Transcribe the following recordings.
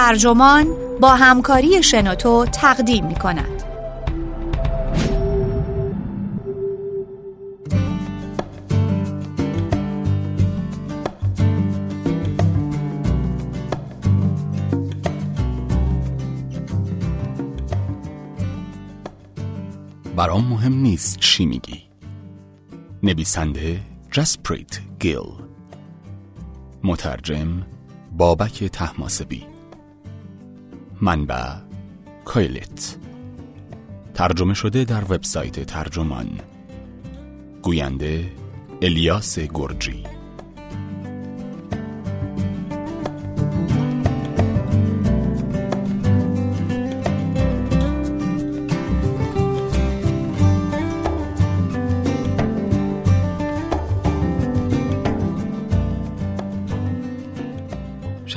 ترجمان با همکاری شنوتو تقدیم می کند. برام مهم نیست چی میگی. نویسنده جسپریت گیل مترجم بابک تحماسبی. منبع کایلت ترجمه شده در وبسایت ترجمان. گوینده الیاس گرجی.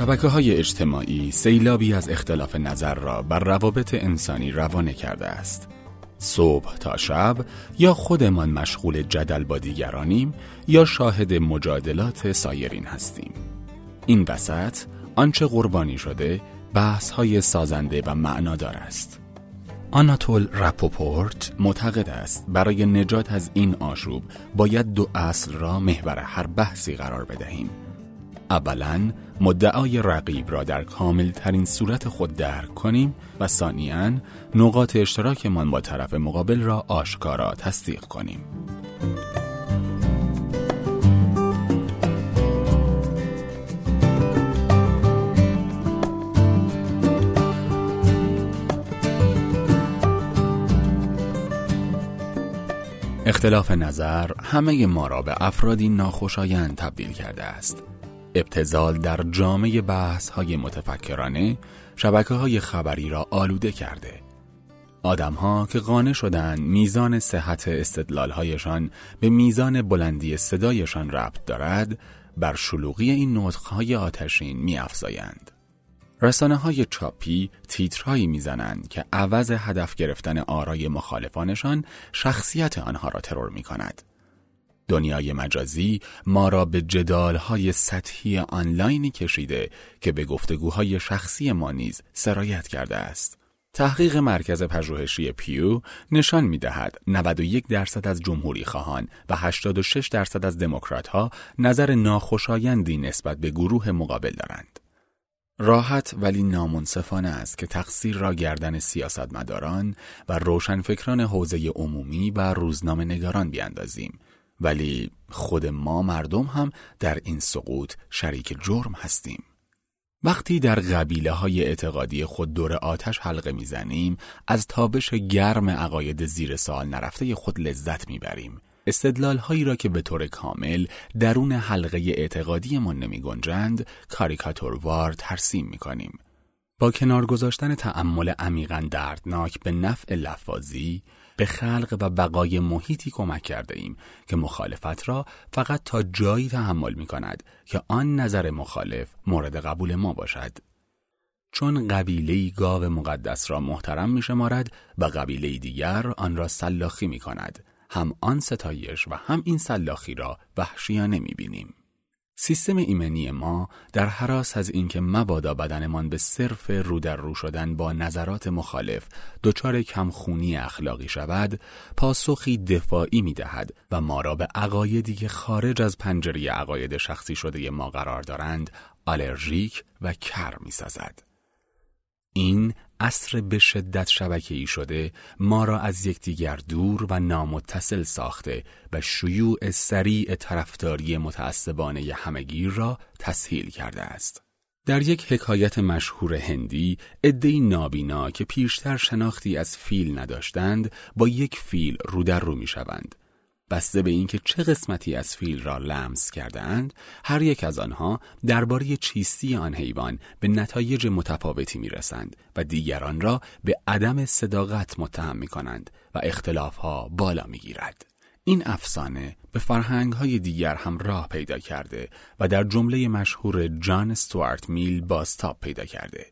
شبکه های اجتماعی سیلابی از اختلاف نظر را بر روابط انسانی روانه کرده است. صبح تا شب یا خودمان مشغول جدل با دیگرانیم یا شاهد مجادلات سایرین هستیم. این وسط آنچه قربانی شده بحث های سازنده و معنادار است. آناتول رپوپورت معتقد است برای نجات از این آشوب باید دو اصل را محور هر بحثی قرار بدهیم اولا مدعای رقیب را در کامل ترین صورت خود درک کنیم و ثانیا نقاط اشتراکمان با طرف مقابل را آشکارا تصدیق کنیم. اختلاف نظر همه ما را به افرادی ناخوشایند تبدیل کرده است ابتزال در جامعه بحث های متفکرانه شبکه های خبری را آلوده کرده. آدم ها که قانع شدند میزان صحت استدلال هایشان به میزان بلندی صدایشان ربط دارد بر شلوغی این نطق های آتشین می افزایند. رسانه های چاپی تیترهایی می‌زنند که عوض هدف گرفتن آرای مخالفانشان شخصیت آنها را ترور می کند. دنیای مجازی ما را به جدالهای سطحی آنلاینی کشیده که به گفتگوهای شخصی ما نیز سرایت کرده است. تحقیق مرکز پژوهشی پیو نشان می دهد 91 درصد از جمهوری خواهان و 86 درصد از دموکرات ها نظر ناخوشایندی نسبت به گروه مقابل دارند. راحت ولی نامنصفانه است که تقصیر را گردن سیاستمداران و روشنفکران حوزه عمومی و روزنامه نگاران بیاندازیم ولی خود ما مردم هم در این سقوط شریک جرم هستیم. وقتی در قبیله های اعتقادی خود دور آتش حلقه می‌زنیم از تابش گرم عقاید زیر سال نرفته خود لذت می‌بریم. استدلال هایی را که به طور کامل درون حلقه اعتقادی ما نمی گنجند کاریکاتوروار ترسیم می کنیم. با کنار گذاشتن تأمل عمیقا دردناک به نفع لفاظی به خلق و بقای محیطی کمک کرده ایم که مخالفت را فقط تا جایی تحمل می کند که آن نظر مخالف مورد قبول ما باشد. چون قبیله گاو مقدس را محترم می شمارد و قبیله دیگر آن را سلاخی می کند. هم آن ستایش و هم این سلاخی را وحشیانه می بینیم. سیستم ایمنی ما در حراس از اینکه مبادا بدنمان به صرف رو در رو شدن با نظرات مخالف دچار کمخونی اخلاقی شود پاسخی دفاعی می دهد و ما را به عقایدی که خارج از پنجره عقاید شخصی شده ما قرار دارند آلرژیک و کر می سازد. این اصر به شدت شبکه‌ای شده ما را از یکدیگر دور و نامتصل ساخته و شیوع سریع طرفداری متعصبانه همگیر را تسهیل کرده است. در یک حکایت مشهور هندی عدهای نابینا که پیشتر شناختی از فیل نداشتند با یک فیل رو در رو می شوند بسته به اینکه چه قسمتی از فیل را لمس کردهاند هر یک از آنها درباره چیستی آن حیوان به نتایج متفاوتی می‌رسند و دیگران را به عدم صداقت متهم می کنند و اختلافها بالا می گیرد. این افسانه به فرهنگ های دیگر هم راه پیدا کرده و در جمله مشهور جان استوارت میل باستاب پیدا کرده.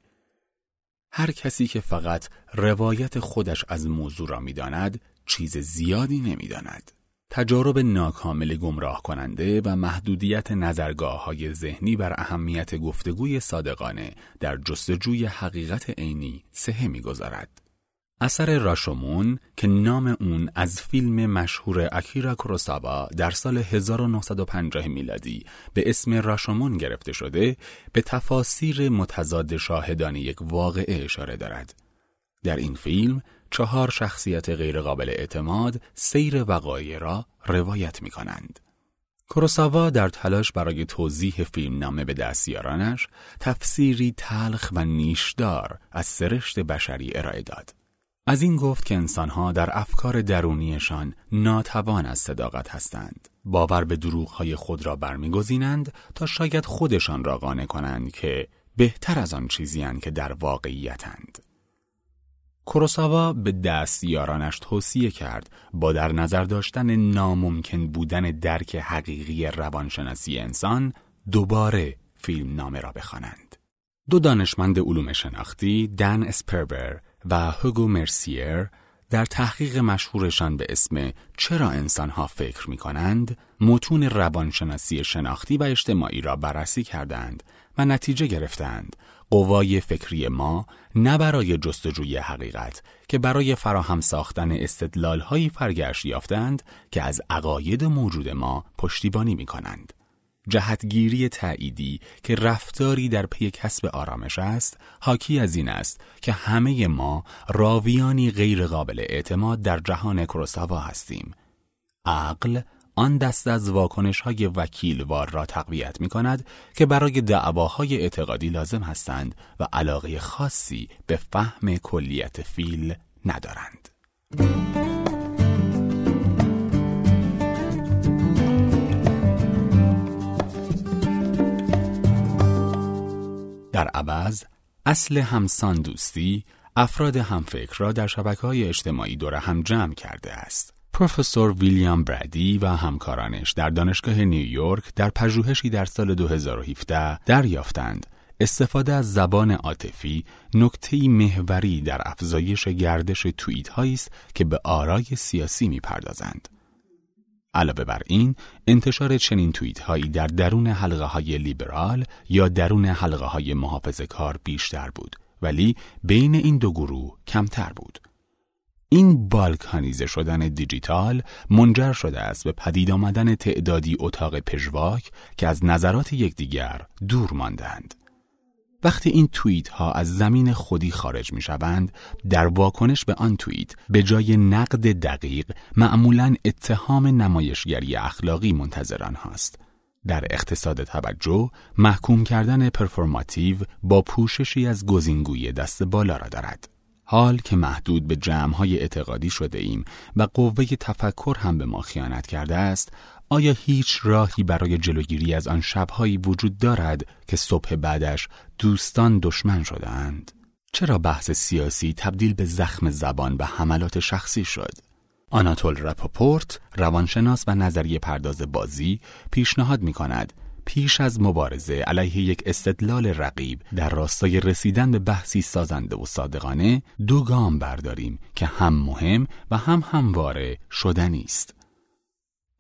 هر کسی که فقط روایت خودش از موضوع را می‌داند چیز زیادی نمی‌داند. تجارب ناکامل گمراه کننده و محدودیت نظرگاه های ذهنی بر اهمیت گفتگوی صادقانه در جستجوی حقیقت عینی سهه می‌گذارد. اثر راشومون که نام اون از فیلم مشهور اکیرا کوروساوا در سال 1950 میلادی به اسم راشومون گرفته شده به تفاسیر متضاد شاهدان یک واقعه اشاره دارد. در این فیلم چهار شخصیت غیرقابل اعتماد سیر وقایع را روایت می کنند. کوروساوا در تلاش برای توضیح فیلم نامه به دستیارانش تفسیری تلخ و نیشدار از سرشت بشری ارائه داد. از این گفت که انسانها در افکار درونیشان ناتوان از صداقت هستند. باور به دروغهای خود را برمیگزینند تا شاید خودشان را قانع کنند که بهتر از آن چیزی که در واقعیتند. کوروساوا به دست یارانش توصیه کرد با در نظر داشتن ناممکن بودن درک حقیقی روانشناسی انسان دوباره فیلم نامه را بخوانند. دو دانشمند علوم شناختی دن اسپربر و هوگو مرسیر در تحقیق مشهورشان به اسم چرا انسانها فکر می کنند متون روانشناسی شناختی و اجتماعی را بررسی کردند و نتیجه گرفتند قوای فکری ما نه برای جستجوی حقیقت که برای فراهم ساختن استدلالهایی فرگشت یافتند که از عقاید موجود ما پشتیبانی می کنند. جهتگیری تعییدی که رفتاری در پی کسب آرامش است حاکی از این است که همه ما راویانی غیر قابل اعتماد در جهان کروساوا هستیم عقل آن دست از واکنش های وکیلوار را تقویت می کند که برای دعواهای اعتقادی لازم هستند و علاقه خاصی به فهم کلیت فیل ندارند. در عوض اصل همسان دوستی افراد همفکر را در شبکه های اجتماعی دور هم جمع کرده است. پروفسور ویلیام برادی و همکارانش در دانشگاه نیویورک در پژوهشی در سال 2017 دریافتند استفاده از زبان عاطفی نکته محوری در افزایش گردش توییت است که به آرای سیاسی می‌پردازند. علاوه بر این انتشار چنین توییت هایی در درون حلقه های لیبرال یا درون حلقه های محافظ کار بیشتر بود ولی بین این دو گروه کمتر بود. این بالکانیزه شدن دیجیتال منجر شده است به پدید آمدن تعدادی اتاق پژواک که از نظرات یکدیگر دور ماندند. وقتی این توییت ها از زمین خودی خارج می شوند در واکنش به آن توییت به جای نقد دقیق معمولا اتهام نمایشگری اخلاقی منتظران هاست. در اقتصاد توجه محکوم کردن پرفورماتیو با پوششی از گزینگوی دست بالا را دارد. حال که محدود به جمعهای اعتقادی شده ایم و قوه تفکر هم به ما خیانت کرده است آیا هیچ راهی برای جلوگیری از آن شبهایی وجود دارد که صبح بعدش دوستان دشمن شدند؟ چرا بحث سیاسی تبدیل به زخم زبان و حملات شخصی شد؟ آناتول رپوپورت روانشناس و نظریه پرداز بازی پیشنهاد می کند پیش از مبارزه علیه یک استدلال رقیب در راستای رسیدن به بحثی سازنده و صادقانه دو گام برداریم که هم مهم و هم همواره شدنی است.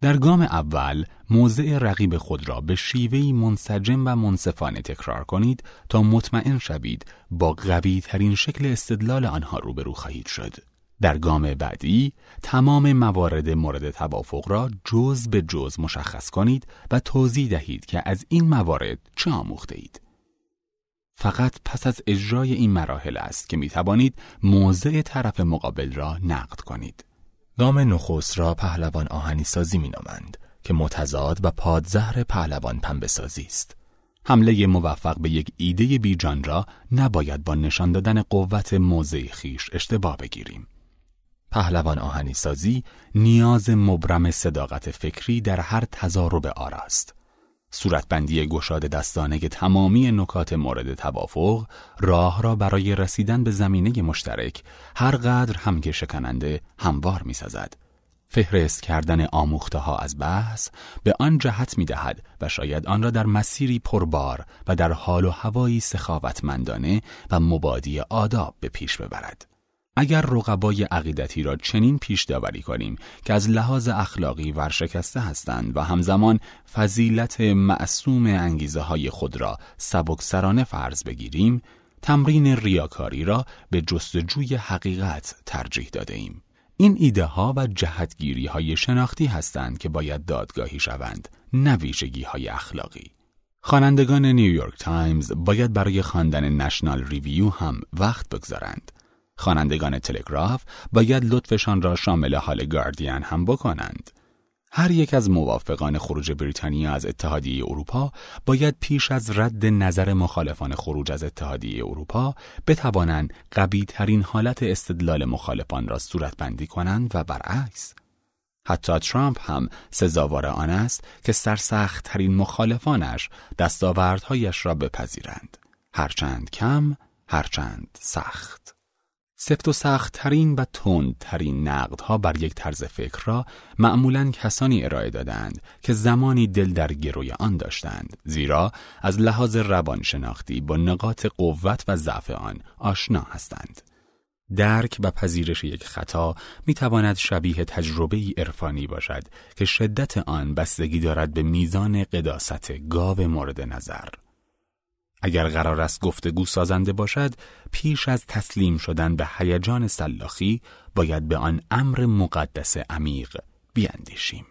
در گام اول موضع رقیب خود را به شیوهی منسجم و منصفانه تکرار کنید تا مطمئن شوید با قوی ترین شکل استدلال آنها روبرو خواهید شد. در گام بعدی تمام موارد مورد توافق را جز به جز مشخص کنید و توضیح دهید که از این موارد چه آموخته اید. فقط پس از اجرای این مراحل است که می توانید موضع طرف مقابل را نقد کنید. گام نخست را پهلوان آهنی سازی می نامند که متضاد و پادزهر پهلوان پنبه سازی است. حمله موفق به یک ایده بیجان را نباید با نشان دادن قوت موضع خیش اشتباه بگیریم. پهلوان آهنی سازی نیاز مبرم صداقت فکری در هر تضارب آراست. است. صورتبندی گشاد دستانه تمامی نکات مورد توافق راه را برای رسیدن به زمینه مشترک هر قدر هم که شکننده هموار می سازد. فهرست کردن آموخته ها از بحث به آن جهت می دهد و شاید آن را در مسیری پربار و در حال و هوایی سخاوتمندانه و مبادی آداب به پیش ببرد. اگر رقبای عقیدتی را چنین پیش داوری کنیم که از لحاظ اخلاقی ورشکسته هستند و همزمان فضیلت معصوم انگیزه های خود را سبکسرانه فرض بگیریم تمرین ریاکاری را به جستجوی حقیقت ترجیح داده ایم. این ایده ها و جهتگیری های شناختی هستند که باید دادگاهی شوند نه های اخلاقی خوانندگان نیویورک تایمز باید برای خواندن نشنال ریویو هم وقت بگذارند خوانندگان تلگراف باید لطفشان را شامل حال گاردین هم بکنند. هر یک از موافقان خروج بریتانیا از اتحادیه اروپا باید پیش از رد نظر مخالفان خروج از اتحادیه اروپا بتوانند قوی ترین حالت استدلال مخالفان را صورتبندی کنند و برعکس. حتی ترامپ هم سزاوار آن است که سرسخت ترین مخالفانش دستاوردهایش را بپذیرند. هرچند کم هرچند سخت. سفت و سخت ترین و تند ترین نقدها بر یک طرز فکر را معمولا کسانی ارائه دادند که زمانی دل در گروی آن داشتند زیرا از لحاظ روانشناختی با نقاط قوت و ضعف آن آشنا هستند. درک و پذیرش یک خطا می تواند شبیه تجربه عرفانی باشد که شدت آن بستگی دارد به میزان قداست گاو مورد نظر. اگر قرار است گفتگو سازنده باشد پیش از تسلیم شدن به هیجان سلاخی باید به آن امر مقدس عمیق بیاندیشیم.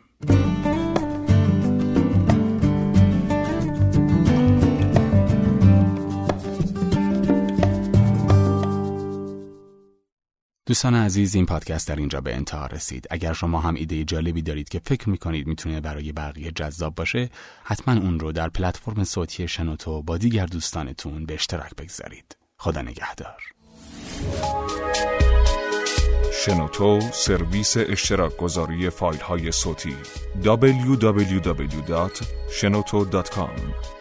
دوستان عزیز این پادکست در اینجا به انتها رسید. اگر شما هم ایده جالبی دارید که فکر می‌کنید می‌تونه برای بقیه جذاب باشه حتما اون رو در پلتفرم صوتی شنوتو با دیگر دوستانتون به اشتراک بگذارید. خدا نگهدار. شنوتو سرویس اشتراک گذاری فایل های صوتی www.shenoto.com